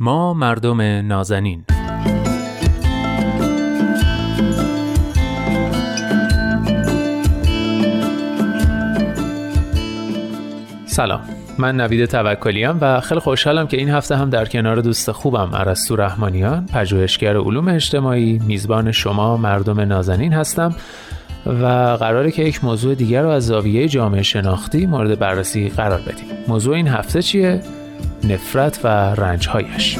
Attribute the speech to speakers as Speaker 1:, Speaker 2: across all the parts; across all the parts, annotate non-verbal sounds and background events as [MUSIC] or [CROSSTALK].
Speaker 1: ما مردم نازنین. سلام. من نوید توکلیم و خیلی خوشحالم که این هفته هم در کنار دوست خوبم عرستو رحمانیان پژوهشگر علوم اجتماعی میزبان شما مردم نازنین هستم و قراره که یک موضوع دیگر رو از زاویه جامعه شناختی مورد بررسی قرار بدیم. موضوع این هفته چیه؟ نفرت و رنجهایش.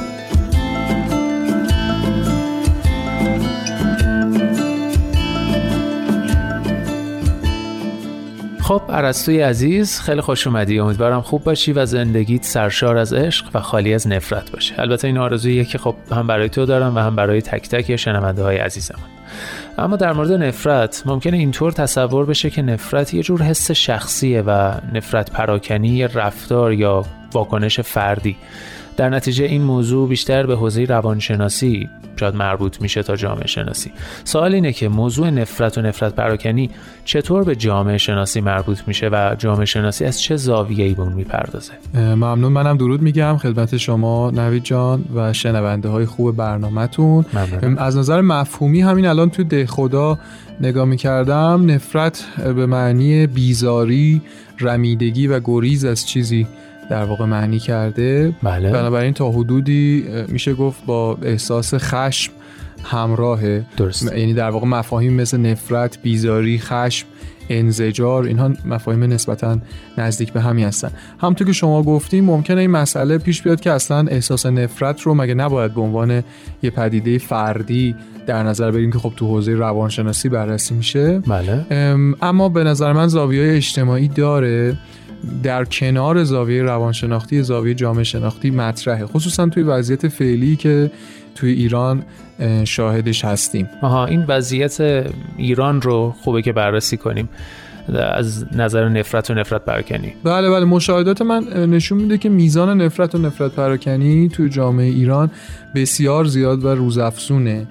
Speaker 1: خب عرستوی عزیز خیلی خوش اومدی. امیدوارم خوب باشی و زندگیت سرشار از عشق و خالی از نفرت باشه. البته این آرزوییه که خب هم برای تو دارم و هم برای تک تک شنونده های عزیزمون. اما در مورد نفرت ممکنه اینطور تصور بشه که نفرت یه جور حس شخصیه و نفرت پراکنی رفتار یا واکنش فردی. در نتیجه این موضوع بیشتر به حوزه روانشناسی شاید مربوط میشه تا جامعه شناسی. سوال اینه که موضوع نفرت و نفرت پراکنی چطور به جامعه شناسی مربوط میشه و جامعه شناسی از چه زاویه‌ای به اون می‌پردازه؟
Speaker 2: ممنون. منم درود میگم خدمت شما نوید جان و شنونده های خوب برنامهتون. از نظر مفهومی همین الان تو ده خدا نگاه می‌کردم نفرت به معنی بیزاری رمیدگی و گریز از چیزی در واقع معنی کرده.
Speaker 1: بله.
Speaker 2: بنابراین تا حدودی میشه گفت با احساس خشم همراهه.
Speaker 1: درست
Speaker 2: یعنی در واقع مفاهیم مثل نفرت بیزاری خشم انزجار اینها مفاهیم نسبتا نزدیک به همی هستن. همونطور که شما گفتیم ممکنه این مسئله پیش بیاد که اصلا احساس نفرت رو مگه نباید به عنوان یه پدیده فردی در نظر بگیریم که خب تو حوزه روانشناسی بررسی میشه؟
Speaker 1: بله.
Speaker 2: اما به نظر من زاویه اجتماعی داره. در کنار زاویه روانشناختی زاویه جامعه شناختی مطرحه. خصوصا توی وضعیت فعلی که توی ایران شاهدش هستیم.
Speaker 1: آها این وضعیت ایران رو خوبه که بررسی کنیم. از نظر نفرت و نفرت پراکنی.
Speaker 2: بله بله. مشاهدات من نشون میده که میزان نفرت و نفرت پراکنی توی جامعه ایران بسیار زیاد و روزافزونه.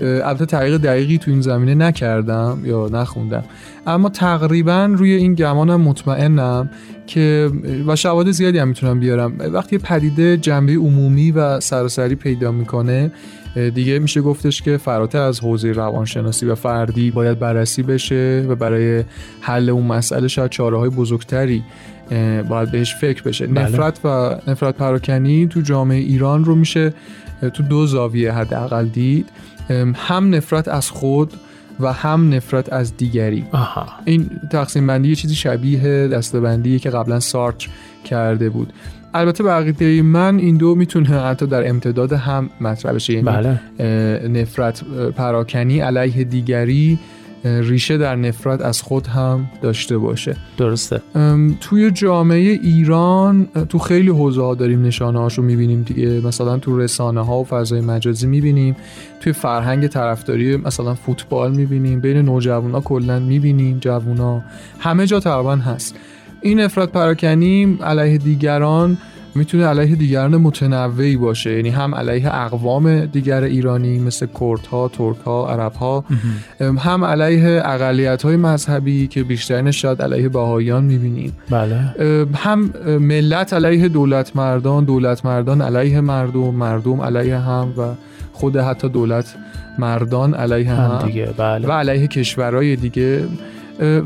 Speaker 2: البته تحقیق دقیقی تو این زمینه نکردم یا نخوندم. اما تقریبا روی این گمانم مطمئنم که و شواهد زیادی هم می‌تونم بیارم. وقتی پدیده جنبه عمومی و سراسری پیدا می‌کنه دیگه میشه گفتش که فراتر از حوزه روانشناسی و فردی باید بررسی بشه و برای حل اون مسئله شاید چاره های بزرگتری باید بهش فکر بشه.
Speaker 1: بله.
Speaker 2: نفرت و نفرت پراکنی تو جامعه ایران رو میشه تو دو زاویه حداقل دید. هم نفرت از خود و هم نفرت از دیگری.
Speaker 1: آها.
Speaker 2: این تقسیم بندی یه چیزی شبیه دستبندی که قبلا سارتر کرده بود. البته به عقیده من این دو می‌تونه حتی در امتداد هم مطرح بشه. یعنی
Speaker 1: بله.
Speaker 2: نفرت پراکنی علیه دیگری ریشه در نفرت از خود هم داشته باشه.
Speaker 1: درسته.
Speaker 2: توی جامعه ایران تو خیلی حوزه ها داریم نشانه هاشو می‌بینیم دیگه. مثلا تو رسانه ها و فضای مجازی می‌بینیم. توی فرهنگ طرفداری مثلا فوتبال می‌بینیم. بین نوجوان ها کلا می‌بینیم جوان ها همه جا تقریبا هست. این نفرت پراکنی علیه دیگران می‌تونه علیه دیگران متنوعی باشه. یعنی هم علیه اقوام دیگر ایرانی مثل کردها، ترکها، عربها هم علیه اقلیت های مذهبی که بیشترینش شاید علیه بهاییان می‌بینیم.
Speaker 1: بله.
Speaker 2: هم ملت علیه دولت مردان دولت مردان علیه مردم مردم علیه هم و خود حتی دولت مردان علیه هم,
Speaker 1: هم دیگه بله.
Speaker 2: و علیه کشورهای دیگه.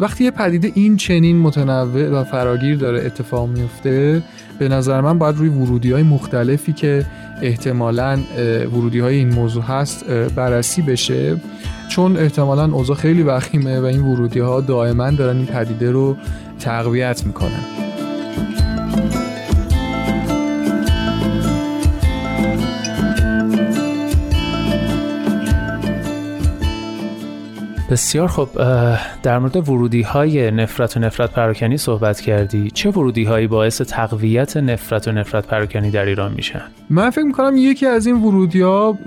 Speaker 2: وقتی یه پدیده این چنین متنوع و فراگیر داره اتفاق میفته به نظر من باید روی ورودی های مختلفی که احتمالا ورودی های این موضوع هست بررسی بشه. چون احتمالا اوضاع خیلی وخیمه و این ورودی ها دائما دارن این پدیده رو تقویت می‌کنن.
Speaker 1: بسیار خب در مورد ورودی های نفرت و نفرت پراکنی صحبت کردی. چه ورودی هایی باعث تقویت نفرت و نفرت پراکنی در ایران میشن؟
Speaker 2: من فکر می‌کنم یکی از این ورودی ها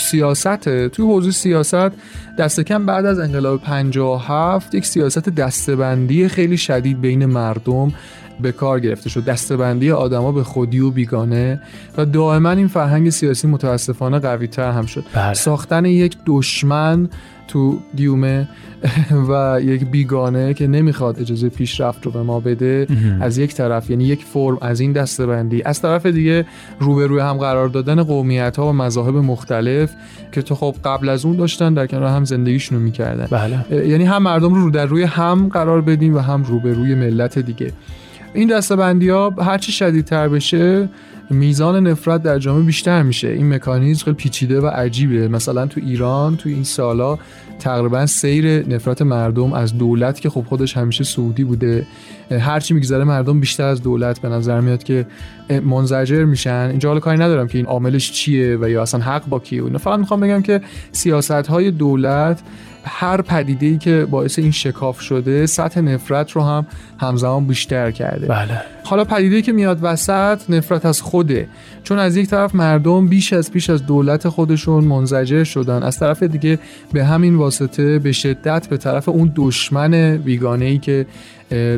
Speaker 2: سیاسته توی حوزه سیاست دست کم بعد از انقلاب 57 یک سیاست دستبندی خیلی شدید بین مردم به کار گرفته شد. دستبندی آدما به خودی و بیگانه و دائما این فرهنگ سیاسی متاسفانه قوی تر هم شد.
Speaker 1: بله.
Speaker 2: ساختن یک دشمن تو دیومه [LAUGHS] و یک بیگانه که نمی‌خواد اجازه پیشرفت رو به ما بده از یک طرف یعنی یک فرم از این دستبندی. از طرف دیگه روبروی هم قرار دادن قومیت ها و مذاهب مختلف که تو خب قبل از اون داشتن در کنار هم زندگیشون رو می‌کردن.
Speaker 1: بله.
Speaker 2: یعنی هم مردم رو در روی هم قرار بدیم و هم روبروی ملت دیگه. این دستبندی ها هرچی شدیدتر بشه میزان نفرت در جامعه بیشتر میشه. این مکانیزم خیلی پیچیده و عجیبه. مثلا تو ایران تو این سالا تقریبا سیر نفرت مردم از دولت که خب خودش همیشه سعودی بوده هرچی میگذره مردم بیشتر از دولت به نظر میاد که منزجر میشن. اینجا حالا کاری ندارم که این عاملش چیه و یا اصلا حق با کیه و فقط می‌خوام بگم که سیاست های دولت هر پدیده ای که باعث این شکاف شده سطح نفرت رو هم همزمان بیشتر کرده.
Speaker 1: بله.
Speaker 2: حالا پدیده که میاد وسط نفرت از poder. چون از یک طرف مردم بیش از پیش از دولت خودشون منزجر شدن از طرف دیگه به همین واسطه به شدت به طرف اون دشمن بیگانه ای که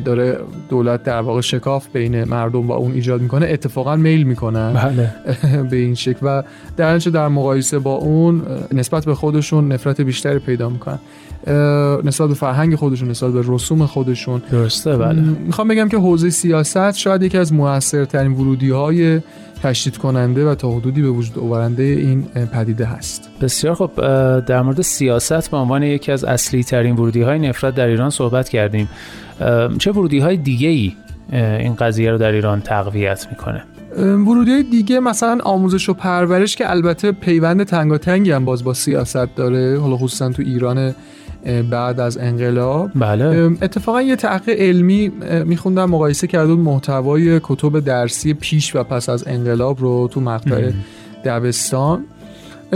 Speaker 2: داره دولت در واقع شکاف بین مردم و اون ایجاد می‌کنه اتفاقا میل می‌کنن.
Speaker 1: بله. [LAUGHS]
Speaker 2: به این شکل. و در در مقایسه با اون نسبت به خودشون نفرت بیشتری پیدا می‌کنن. نسبت به فرهنگ خودشون نسبت به رسوم خودشون.
Speaker 1: درسته بله.
Speaker 2: می‌خوام بگم که حوزه سیاست شاید یکی از موثرترین ورودی های تشدید کننده و تا حدودی به وجود آورنده این پدیده هست.
Speaker 1: بسیار خب در مورد سیاست به عنوان یکی از اصلی ترین ورودی های نفرت در ایران صحبت کردیم. چه ورودی های دیگه ای این قضیه رو در ایران تقویت می‌کنه؟
Speaker 2: ورودی دیگه مثلا آموزش و پرورش که البته پیوند تنگاتنگی هم باز با سیاست داره. حالا خصوصا تو ایران بعد از انقلاب.
Speaker 1: بله.
Speaker 2: اتفاقا یه تحقیق علمی میخوندم مقایسه کرده محتوای کتب درسی پیش و پس از انقلاب رو تو مقطع دبستان.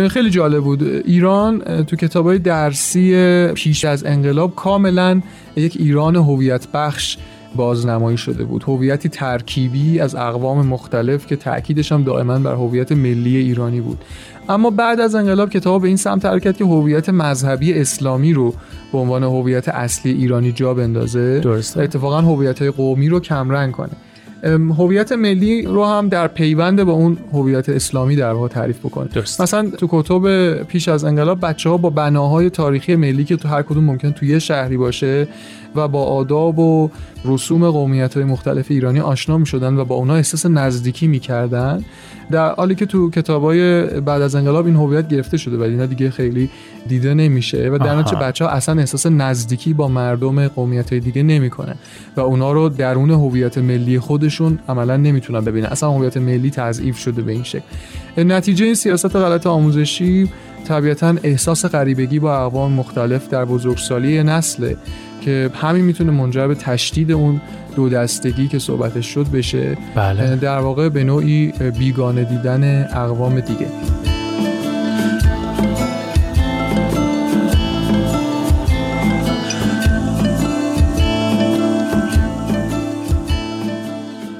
Speaker 2: خیلی جالب بود. ایران تو کتابای درسی پیش از انقلاب کاملا یک ایران هویت بخش بازنمایی شده بود. هویتی ترکیبی از اقوام مختلف که تاکیدش هم دائما بر هویت ملی ایرانی بود. اما بعد از انقلاب کتاب به این سمت حرکت که هویت مذهبی اسلامی رو به عنوان هویت اصلی ایرانی جا بندازه
Speaker 1: درسته.
Speaker 2: اتفاقا هویت های قومی رو کمرنگ کنه هویت ملی رو هم در پیوند با اون هویت اسلامی در واقع تعریف بکنه
Speaker 1: درست.
Speaker 2: مثلا تو کتب پیش از انقلاب بچه ها با بناهای تاریخی ملی که تو هر کدوم ممکن توی یه شهری باشه و با آداب و رسوم قومیت های مختلف ایرانی آشنا می شدن و با اونا احساس نزدیکی می کردن در حالی که تو کتابای بعد از انقلاب این هویت گرفته شده ولی اینا دیگه خیلی دیده نمیشه و در نتیجه بچه ها اصلا احساس نزدیکی با مردم قومیت های دیگه نمی‌کنن و اونا رو درون هویت ملی خودشون عملا نمی‌تونن ببینن. اصلا هویت ملی تضعیف شده به این شکل. نتیجه این سیاست غلط آموزشی طبیعتا احساس غریبگی با اقوام مختلف در بزرگسالی نسل که همین می‌تونه منجر به تشدید اون دو دستگی که صحبتش شد بشه
Speaker 1: بله.
Speaker 2: در واقع به نوعی بیگانه دیدن اقوام دیگه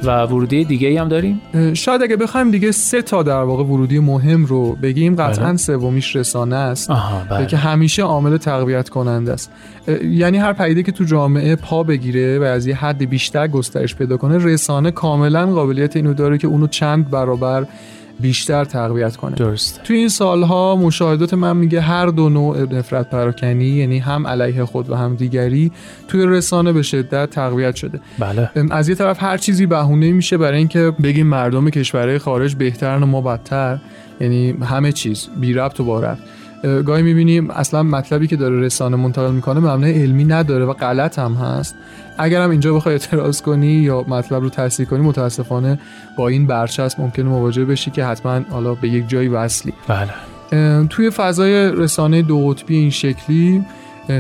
Speaker 1: و ورودی دیگه هم داریم
Speaker 2: شاید اگه بخوایم دیگه سه تا در واقع ورودی مهم رو بگیم قطعا بله. سومیش رسانه است
Speaker 1: بله.
Speaker 2: که همیشه عامل تقویت کننده است یعنی هر پدیده که تو جامعه پا بگیره و از یه حد بیشتر گسترش پیدا کنه رسانه کاملا قابلیت اینو داره که اونو چند برابر بیشتر تقویت کنه.
Speaker 1: درست
Speaker 2: توی این سالها مشاهدات من میگه هر دو نوع نفرت پراکنی یعنی هم علیه خود و هم دیگری توی رسانه به شدت تقویت شده.
Speaker 1: بله.
Speaker 2: از یه طرف هر چیزی بهونه میشه برای اینکه بگیم مردم کشورهای خارج بهترن و ما بدتر یعنی همه چیز بی ربط و با ربط. گاهی می‌بینیم اصلا مطلبی که داره رسانه منتقل می‌کنه مبنای علمی نداره و غلط هم هست. اگرم اینجا بخوای اعتراض کنی یا مطلب رو تصحیح کنی متاسفانه با این برچسب ممکنه مواجه بشی که حتما حالا به یک جایی وصلی.
Speaker 1: بله.
Speaker 2: توی فضای رسانه دو قطبی این شکلی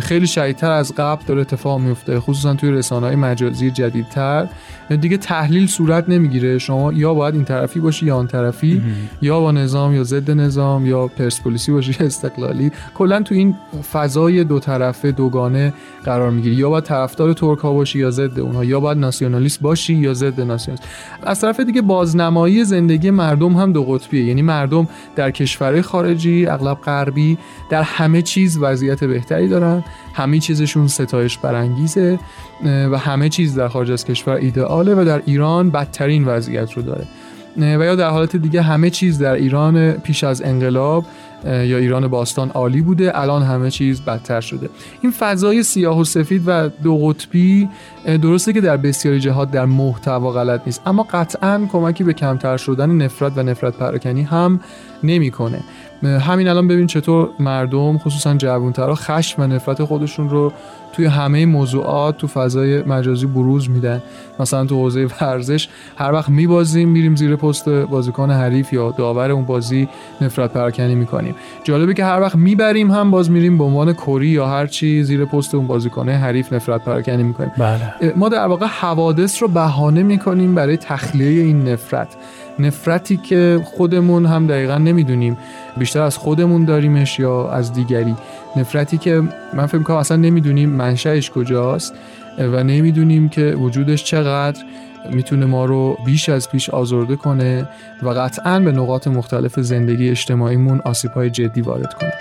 Speaker 2: خیلی شدیدتر از قبل داره اتفاق میفته خصوصا توی رسانه های مجازی جدیدتر. دیگه تحلیل صورت نمی‌گیره. شما یا باید این طرفی باشی یا آن طرفی یا با نظام یا ضد نظام یا پرسپولیسی باشی استقلالی. کلا تو این فضای دو طرفه دوگانه قرار می‌گیری. یا باید طرفدار ترک ها باشی یا ضد اونها یا باید ناسیونالیست باشی یا ضد ناسیونالیست. از طرف دیگه بازنمایی زندگی مردم هم دو قطبیه. یعنی مردم در کشورهای خارجی اغلب غربی در همه چیز وضعیت بهتری دارن. هستن همه چیزشون ستایش برانگیزه و همه چیز در خارج از کشور ایدئاله و در ایران بدترین وضعیت رو داره. و یا در حالت دیگه همه چیز در ایران پیش از انقلاب یا ایران باستان عالی بوده الان همه چیز بدتر شده. این فضای سیاه و سفید و دو قطبی درسته که در بسیاری جهات در محتوا غلط نیست اما قطعا کمکی به کمتر شدن نفرت و نفرت پراکنی هم نمی‌کنه. همین الان ببین چطور مردم خصوصا جوانترها خشم و نفرت خودشون رو توی همه موضوعات تو فضای مجازی بروز میدن مثلا تو حوزه ورزش هر وقت میبازیم میریم زیر پست بازیکن حریف یا داور اون بازی نفرت پراکنی می‌کنیم. جالبه که هر وقت می‌بریم هم باز میریم به عنوان کری یا هر چی زیر پست اون بازیکن حریف نفرت پراکنی می‌کنیم.
Speaker 1: بله.
Speaker 2: ما در واقع حوادث رو بهانه می‌کنیم برای تخلیه این نفرت. نفرتی که خودمون هم دقیقا نمی‌دونیم. بیشتر از خودمون داریمش یا از دیگری. نفرتی که من فکر کنم اصلا نمی‌دونیم منشأش کجاست و نمی‌دونیم که وجودش چقدر می‌تونه ما رو بیش از پیش آزرده کنه و قطعا به نقاط مختلف زندگی اجتماعیمون آسیب های جدی وارد کنه.